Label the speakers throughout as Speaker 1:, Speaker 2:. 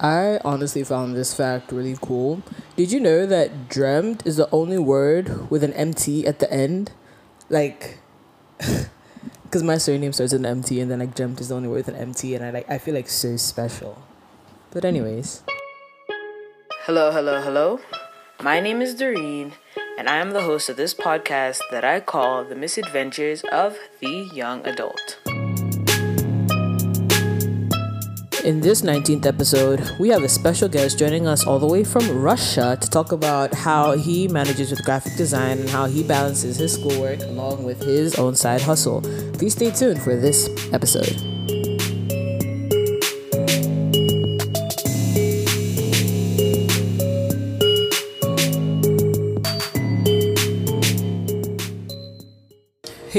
Speaker 1: I honestly found this fact really cool. Did you know that dreamt is the only word with an MT at the end? Like, because my surname starts with an MT and then like dreamt is the only word with an MT and I like I feel like so special. But anyways.
Speaker 2: Hello, hello, hello. My name is Doreen, and I am the host of this podcast that I call The Misadventures of the Young Adult.
Speaker 1: In this 19th episode, we have a special guest joining us all the way from Russia to talk about how he manages with graphic design and how he balances his schoolwork along with his own side hustle. Please stay tuned for this episode.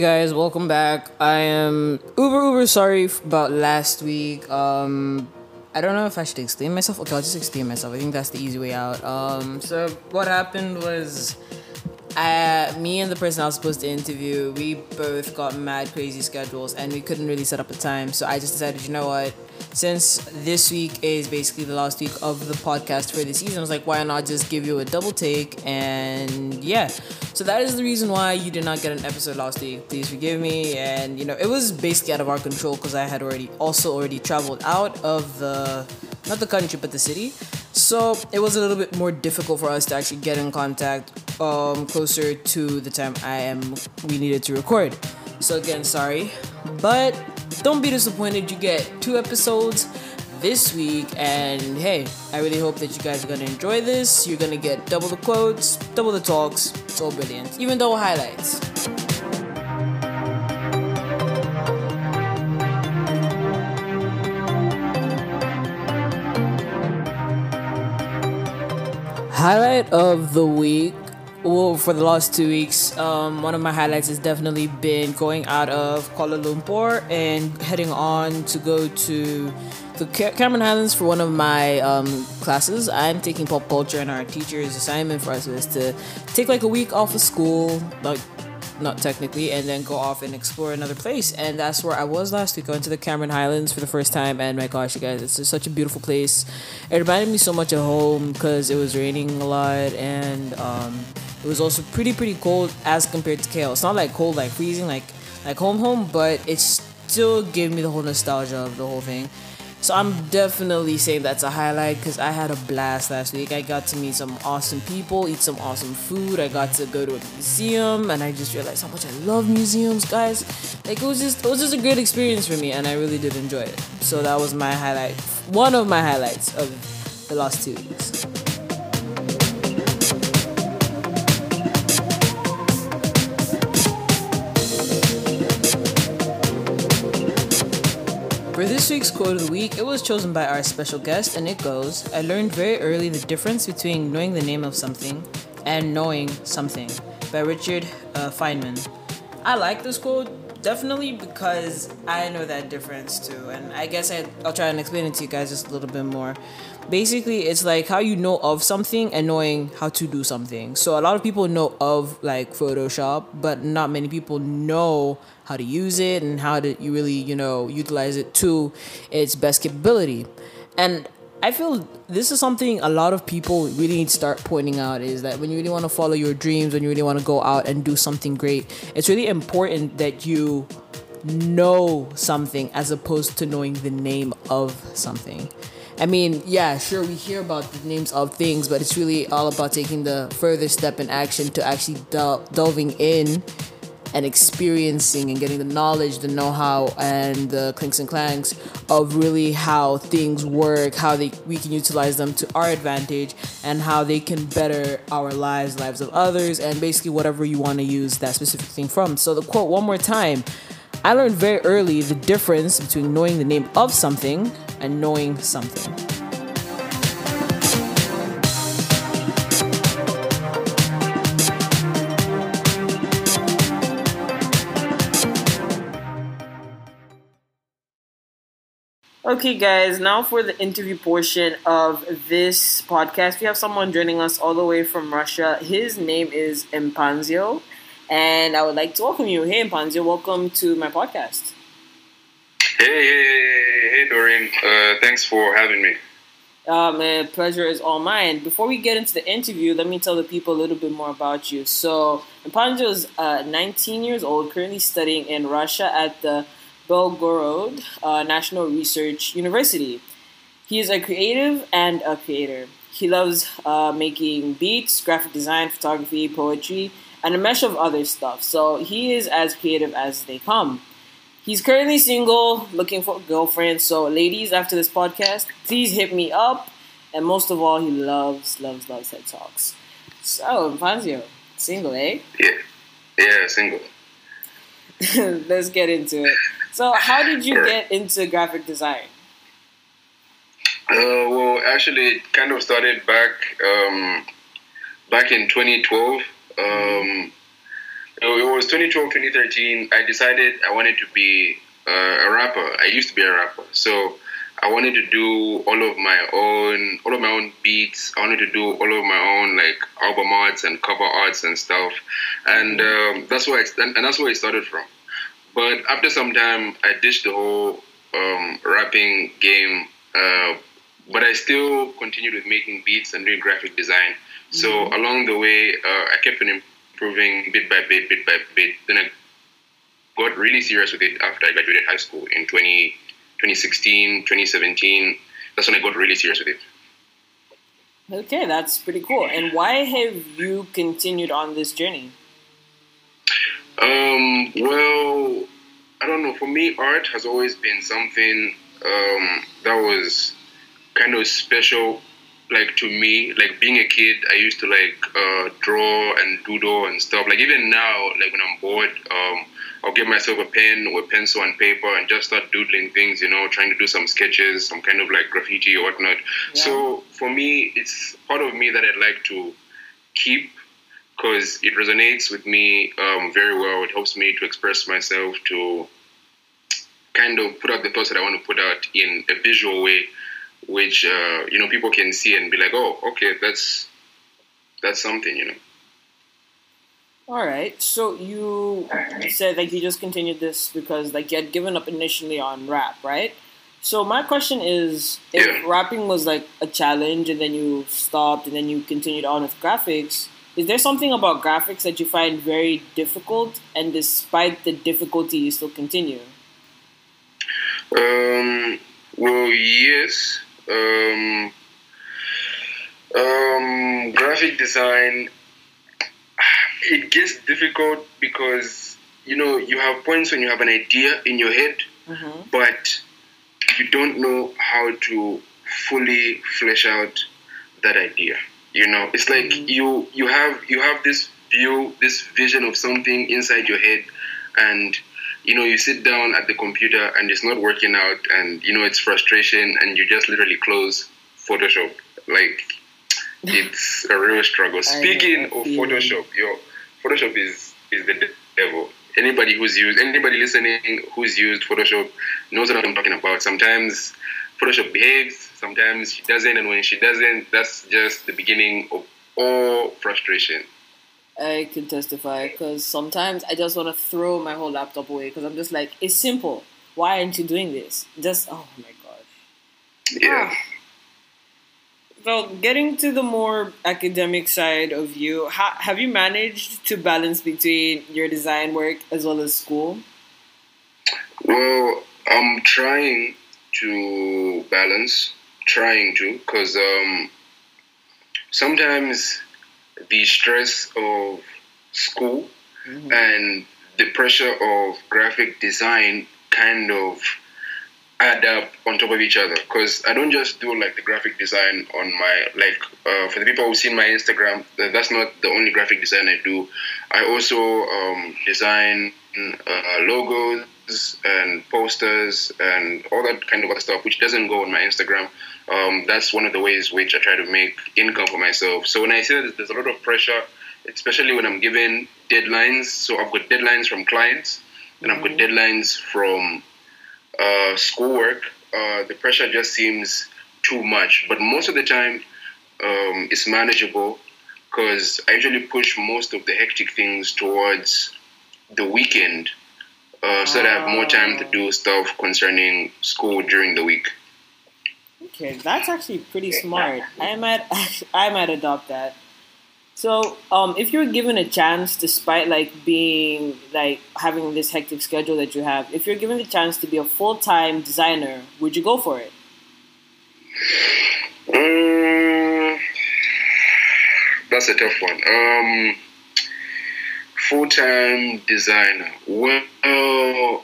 Speaker 1: Guys, welcome back. I am uber uber sorry about last week. Um, I don't know if I should explain myself. Okay, I'll just explain myself. I think that's the easy way out. Um, so what happened was, I, me and the person I was supposed to interview, we both got mad crazy schedules, and we couldn't really set up a time. So I just decided, you know what? Since this week is basically the last week of the podcast for the season, I was like, why not just give you a double take? And yeah, so that is the reason why you did not get an episode last week. Please forgive me. And you know, it was basically out of our control because I had already also already traveled out of the not the country but the city. So it was a little bit more difficult for us to actually get in contact um, closer to the time I am we needed to record. So again, sorry, but don't be disappointed. You get two episodes this week, and hey, I really hope that you guys are gonna enjoy this. You're gonna get double the quotes, double the talks. It's all brilliant, even though highlights. Highlight of the week well, for the last two weeks, um, one of my highlights has definitely been going out of Kuala Lumpur and heading on to go to the Cameron Highlands for one of my um, classes. I'm taking pop culture, and our teacher's assignment for us was to take like a week off of school, like not technically, and then go off and explore another place. And that's where I was last week. I went to the Cameron Highlands for the first time, and my gosh, you guys, it's just such a beautiful place. It reminded me so much of home because it was raining a lot, and um, it was also pretty pretty cold as compared to KL. It's not like cold like freezing like like home home, but it still gave me the whole nostalgia of the whole thing. So I'm definitely saying that's a highlight because I had a blast last week. I got to meet some awesome people, eat some awesome food. I got to go to a museum, and I just realized how much I love museums, guys. Like it was just it was just a great experience for me, and I really did enjoy it. So that was my highlight, one of my highlights of the last two weeks. This week's quote of the week, it was chosen by our special guest, and it goes I learned very early the difference between knowing the name of something and knowing something by Richard uh, Feynman. I like this quote definitely because I know that difference too, and I guess I, I'll try and explain it to you guys just a little bit more. Basically, it's like how you know of something and knowing how to do something. So, a lot of people know of like Photoshop, but not many people know how to use it and how to you really you know utilize it to its best capability and I feel this is something a lot of people really need to start pointing out is that when you really want to follow your dreams, when you really want to go out and do something great, it's really important that you know something as opposed to knowing the name of something. I mean, yeah, sure, we hear about the names of things, but it's really all about taking the further step in action to actually del- delving in and experiencing and getting the knowledge, the know-how, and the clinks and clanks of really how things work, how they we can utilize them to our advantage, and how they can better our lives, lives of others, and basically whatever you want to use that specific thing from. So the quote one more time. I learned very early the difference between knowing the name of something and knowing something. Okay, guys, now for the interview portion of this podcast, we have someone joining us all the way from Russia. His name is Mphanzio, and I would like to welcome you. Hey, Mphanzio, welcome to my podcast.
Speaker 3: Hey, hey, hey, Doreen. Uh, thanks for having me.
Speaker 4: Um, the pleasure is all mine. Before we get into the interview, let me tell the people a little bit more about you. So, Mphanzio is uh, 19 years old, currently studying in Russia at the Belgorod uh, National Research University. He is a creative and a creator. He loves uh, making beats, graphic design, photography, poetry, and a mesh of other stuff. So he is as creative as they come. He's currently single, looking for a girlfriend. So, ladies, after this podcast, please hit me up. And most of all, he loves, loves, loves head talks. So, Panzio, single, eh?
Speaker 3: Yeah, yeah, single.
Speaker 4: Let's get into it. So, how did you get into graphic design?
Speaker 3: Uh, well, actually, it kind of started back um, back in 2012. Um, it was 2012, 2013. I decided I wanted to be uh, a rapper. I used to be a rapper, so I wanted to do all of my own, all of my own beats. I wanted to do all of my own like album arts and cover arts and stuff, and um, that's where I, and that's where it started from. But after some time, I ditched the whole um, rapping game. Uh, but I still continued with making beats and doing graphic design. So mm-hmm. along the way, uh, I kept on improving bit by bit, bit by bit. Then I got really serious with it after I graduated high school in 20, 2016, 2017. That's when I got really serious with it.
Speaker 4: Okay, that's pretty cool. And why have you continued on this journey?
Speaker 3: Um, well, I don't know. For me, art has always been something um, that was kind of special like to me like being a kid i used to like uh, draw and doodle and stuff. Like even now like when i'm bored um, i'll get myself a pen or a pencil and paper and just start doodling things you know trying to do some sketches some kind of like graffiti or whatnot. Yeah. so for me it's part of me that i'd like to keep because it resonates with me um, very well. It helps me to express myself to kind of put out the thoughts that i want to put out in a visual way which uh, you know people can see and be like, oh, okay, that's that's something, you know.
Speaker 4: All right. So you said like you just continued this because like you had given up initially on rap, right? So my question is, if yeah. rapping was like a challenge and then you stopped and then you continued on with graphics, is there something about graphics that you find very difficult, and despite the difficulty, you still continue?
Speaker 3: Um. Well, yes um, um, graphic design it gets difficult because you know you have points when you have an idea in your head mm-hmm. but you don't know how to fully flesh out that idea you know it's like mm-hmm. you you have you have this view this vision of something inside your head and you know, you sit down at the computer and it's not working out, and you know it's frustration, and you just literally close Photoshop. Like it's a real struggle. Speaking of Photoshop, yo, Photoshop is is the devil. Anybody who's used, anybody listening who's used Photoshop knows what I'm talking about. Sometimes Photoshop behaves, sometimes she doesn't, and when she doesn't, that's just the beginning of all frustration.
Speaker 4: I can testify because sometimes I just want to throw my whole laptop away because I'm just like, it's simple. Why aren't you doing this? Just, oh my gosh.
Speaker 3: Yeah. Ah.
Speaker 4: So, getting to the more academic side of you, ha- have you managed to balance between your design work as well as school?
Speaker 3: Well, I'm trying to balance, trying to, because um, sometimes the stress of school mm-hmm. and the pressure of graphic design kind of add up on top of each other because I don't just do like the graphic design on my like uh, for the people who see my Instagram that's not the only graphic design I do I also um, design uh, logos and posters and all that kind of other stuff which doesn't go on my Instagram um, that's one of the ways which I try to make income for myself. So when I say that there's a lot of pressure, especially when I'm given deadlines, so I've got deadlines from clients and I've got mm-hmm. deadlines from uh, schoolwork, uh, the pressure just seems too much. But most of the time, um, it's manageable because I usually push most of the hectic things towards the weekend uh, so that I have more time to do stuff concerning school during the week.
Speaker 4: Okay, that's actually pretty smart. I might I might adopt that. So, um, if you're given a chance, despite like being like having this hectic schedule that you have, if you're given the chance to be a full time designer, would you go for it?
Speaker 3: Um, that's a tough one. Um, full time designer. Well,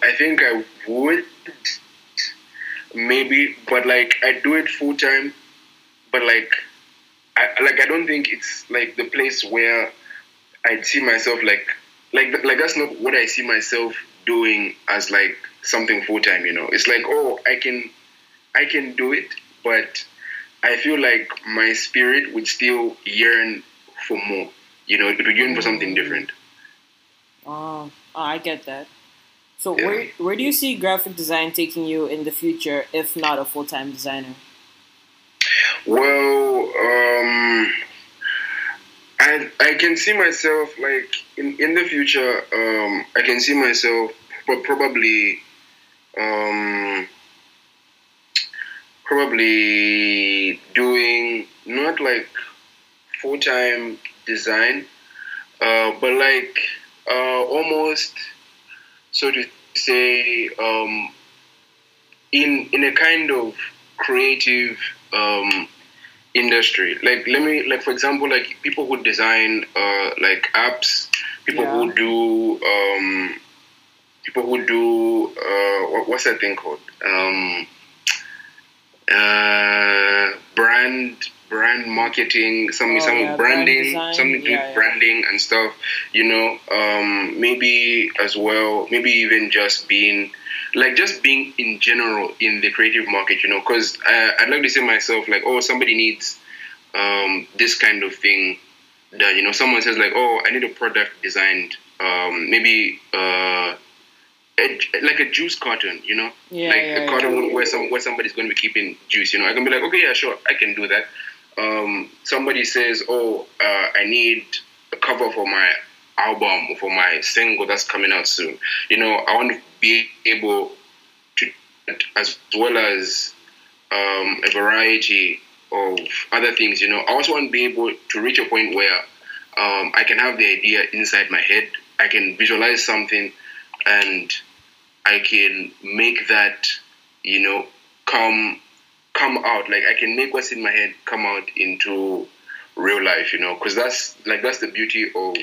Speaker 3: I think I would maybe, but like I do it full time, but like I like I don't think it's like the place where I see myself like like like that's not what I see myself doing as like something full time. You know, it's like oh I can I can do it, but I feel like my spirit would still yearn for more. You know, it would yearn for something different.
Speaker 4: Oh, oh I get that. So yeah. where where do you see graphic design taking you in the future, if not a full time designer?
Speaker 3: Well, um, I I can see myself like in in the future. Um, I can see myself, but probably, um, probably doing not like full time design, uh, but like uh, almost so to say, um, in in a kind of creative um, industry. Like let me like for example, like people who design uh, like apps, people yeah. who do um, people who do uh, what, what's that thing called? Um, uh, brand brand marketing, some oh, some yeah, branding, brand something to yeah, branding and stuff. You know, um, maybe as well, maybe even just being like just being in general in the creative market. You know, because uh, I'd like to say myself like, oh, somebody needs um, this kind of thing. That you know, someone says like, oh, I need a product designed. Um, maybe uh, a, like a juice carton, you know, yeah, like yeah, a carton yeah. where some where somebody's going to be keeping juice. You know, I can be like, okay, yeah, sure, I can do that um, somebody says, "Oh, uh, I need a cover for my album or for my single that's coming out soon," you know, I want to be able to, as well as um, a variety of other things. You know, I also want to be able to reach a point where um, I can have the idea inside my head. I can visualize something, and I can make that, you know, come come out. Like I can make what's in my head come out into real life, you know, because that's like that's the beauty of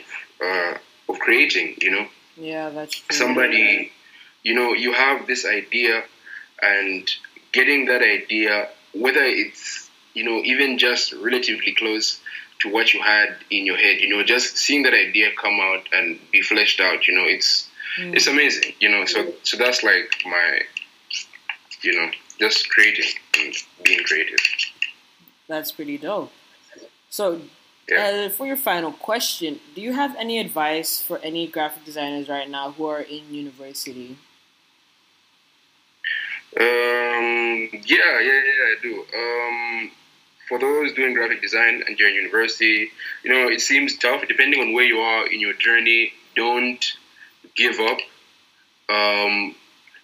Speaker 3: uh, of creating, you know.
Speaker 4: Yeah, that's
Speaker 3: true. somebody. You know, you have this idea, and getting that idea, whether it's you know even just relatively close to what you had in your head, you know, just seeing that idea come out and be fleshed out, you know, it's mm. it's amazing, you know. So so that's like my, you know, just creating being creative.
Speaker 4: That's pretty dope. So, yeah. uh, for your final question, do you have any advice for any graphic designers right now who are in university?
Speaker 3: Um, yeah, yeah, yeah, I do. Um, for those doing graphic design and you're in university, you know, it seems tough. Depending on where you are in your journey, don't give up. Um,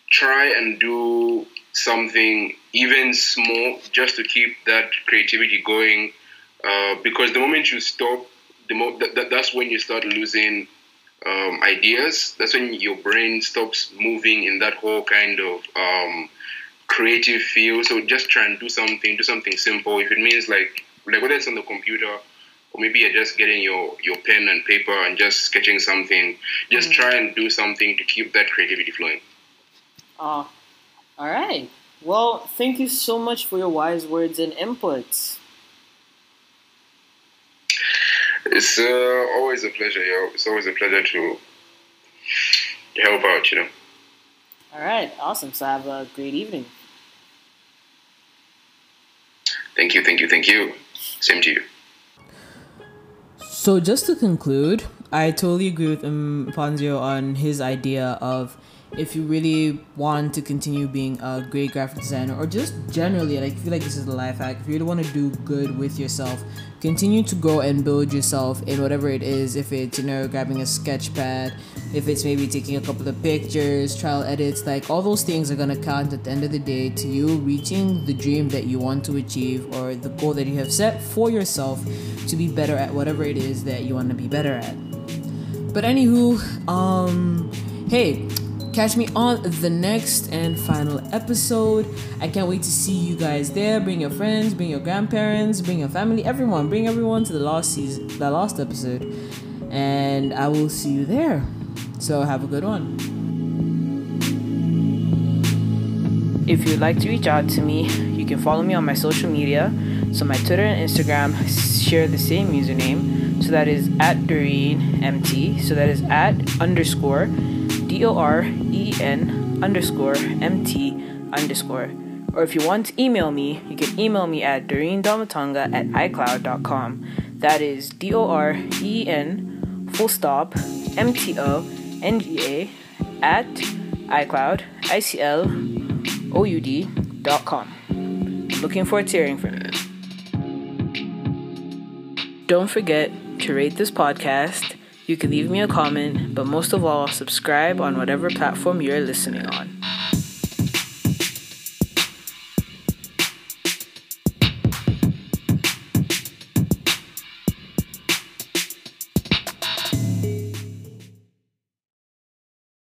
Speaker 3: try and do something even small just to keep that creativity going. Uh, because the moment you stop, the mo- th- th- that's when you start losing um, ideas. That's when your brain stops moving in that whole kind of um, creative field. So just try and do something, do something simple. If it means like like whether it's on the computer or maybe you're just getting your, your pen and paper and just sketching something, just mm-hmm. try and do something to keep that creativity flowing.
Speaker 4: Oh, all right. Well, thank you so much for your wise words and inputs.
Speaker 3: It's uh, always a pleasure, yo. It's always a pleasure to help out, you know.
Speaker 4: All right, awesome. So have a great evening.
Speaker 3: Thank you, thank you, thank you. Same to you.
Speaker 1: So just to conclude, I totally agree with um, Ponzio on his idea of if you really want to continue being a great graphic designer or just generally like feel like this is a life hack if you really want to do good with yourself continue to grow and build yourself in whatever it is if it's you know grabbing a sketch pad if it's maybe taking a couple of pictures trial edits like all those things are going to count at the end of the day to you reaching the dream that you want to achieve or the goal that you have set for yourself to be better at whatever it is that you want to be better at. But anywho um hey Catch me on the next and final episode. I can't wait to see you guys there. Bring your friends, bring your grandparents, bring your family, everyone. Bring everyone to the last season, the last episode. And I will see you there. So have a good one.
Speaker 2: If you'd like to reach out to me, you can follow me on my social media. So my Twitter and Instagram share the same username. So that is at Doreen MT. So that is at underscore D O R E N underscore M T underscore. Or if you want to email me, you can email me at doreen.mtonga at iCloud.com. That is D O R E N full stop M T O N G A at iCloud I C L O U D dot com. Looking forward to hearing from you. Don't forget to rate this podcast you can leave me a comment, but most of all, subscribe on whatever platform you're listening on.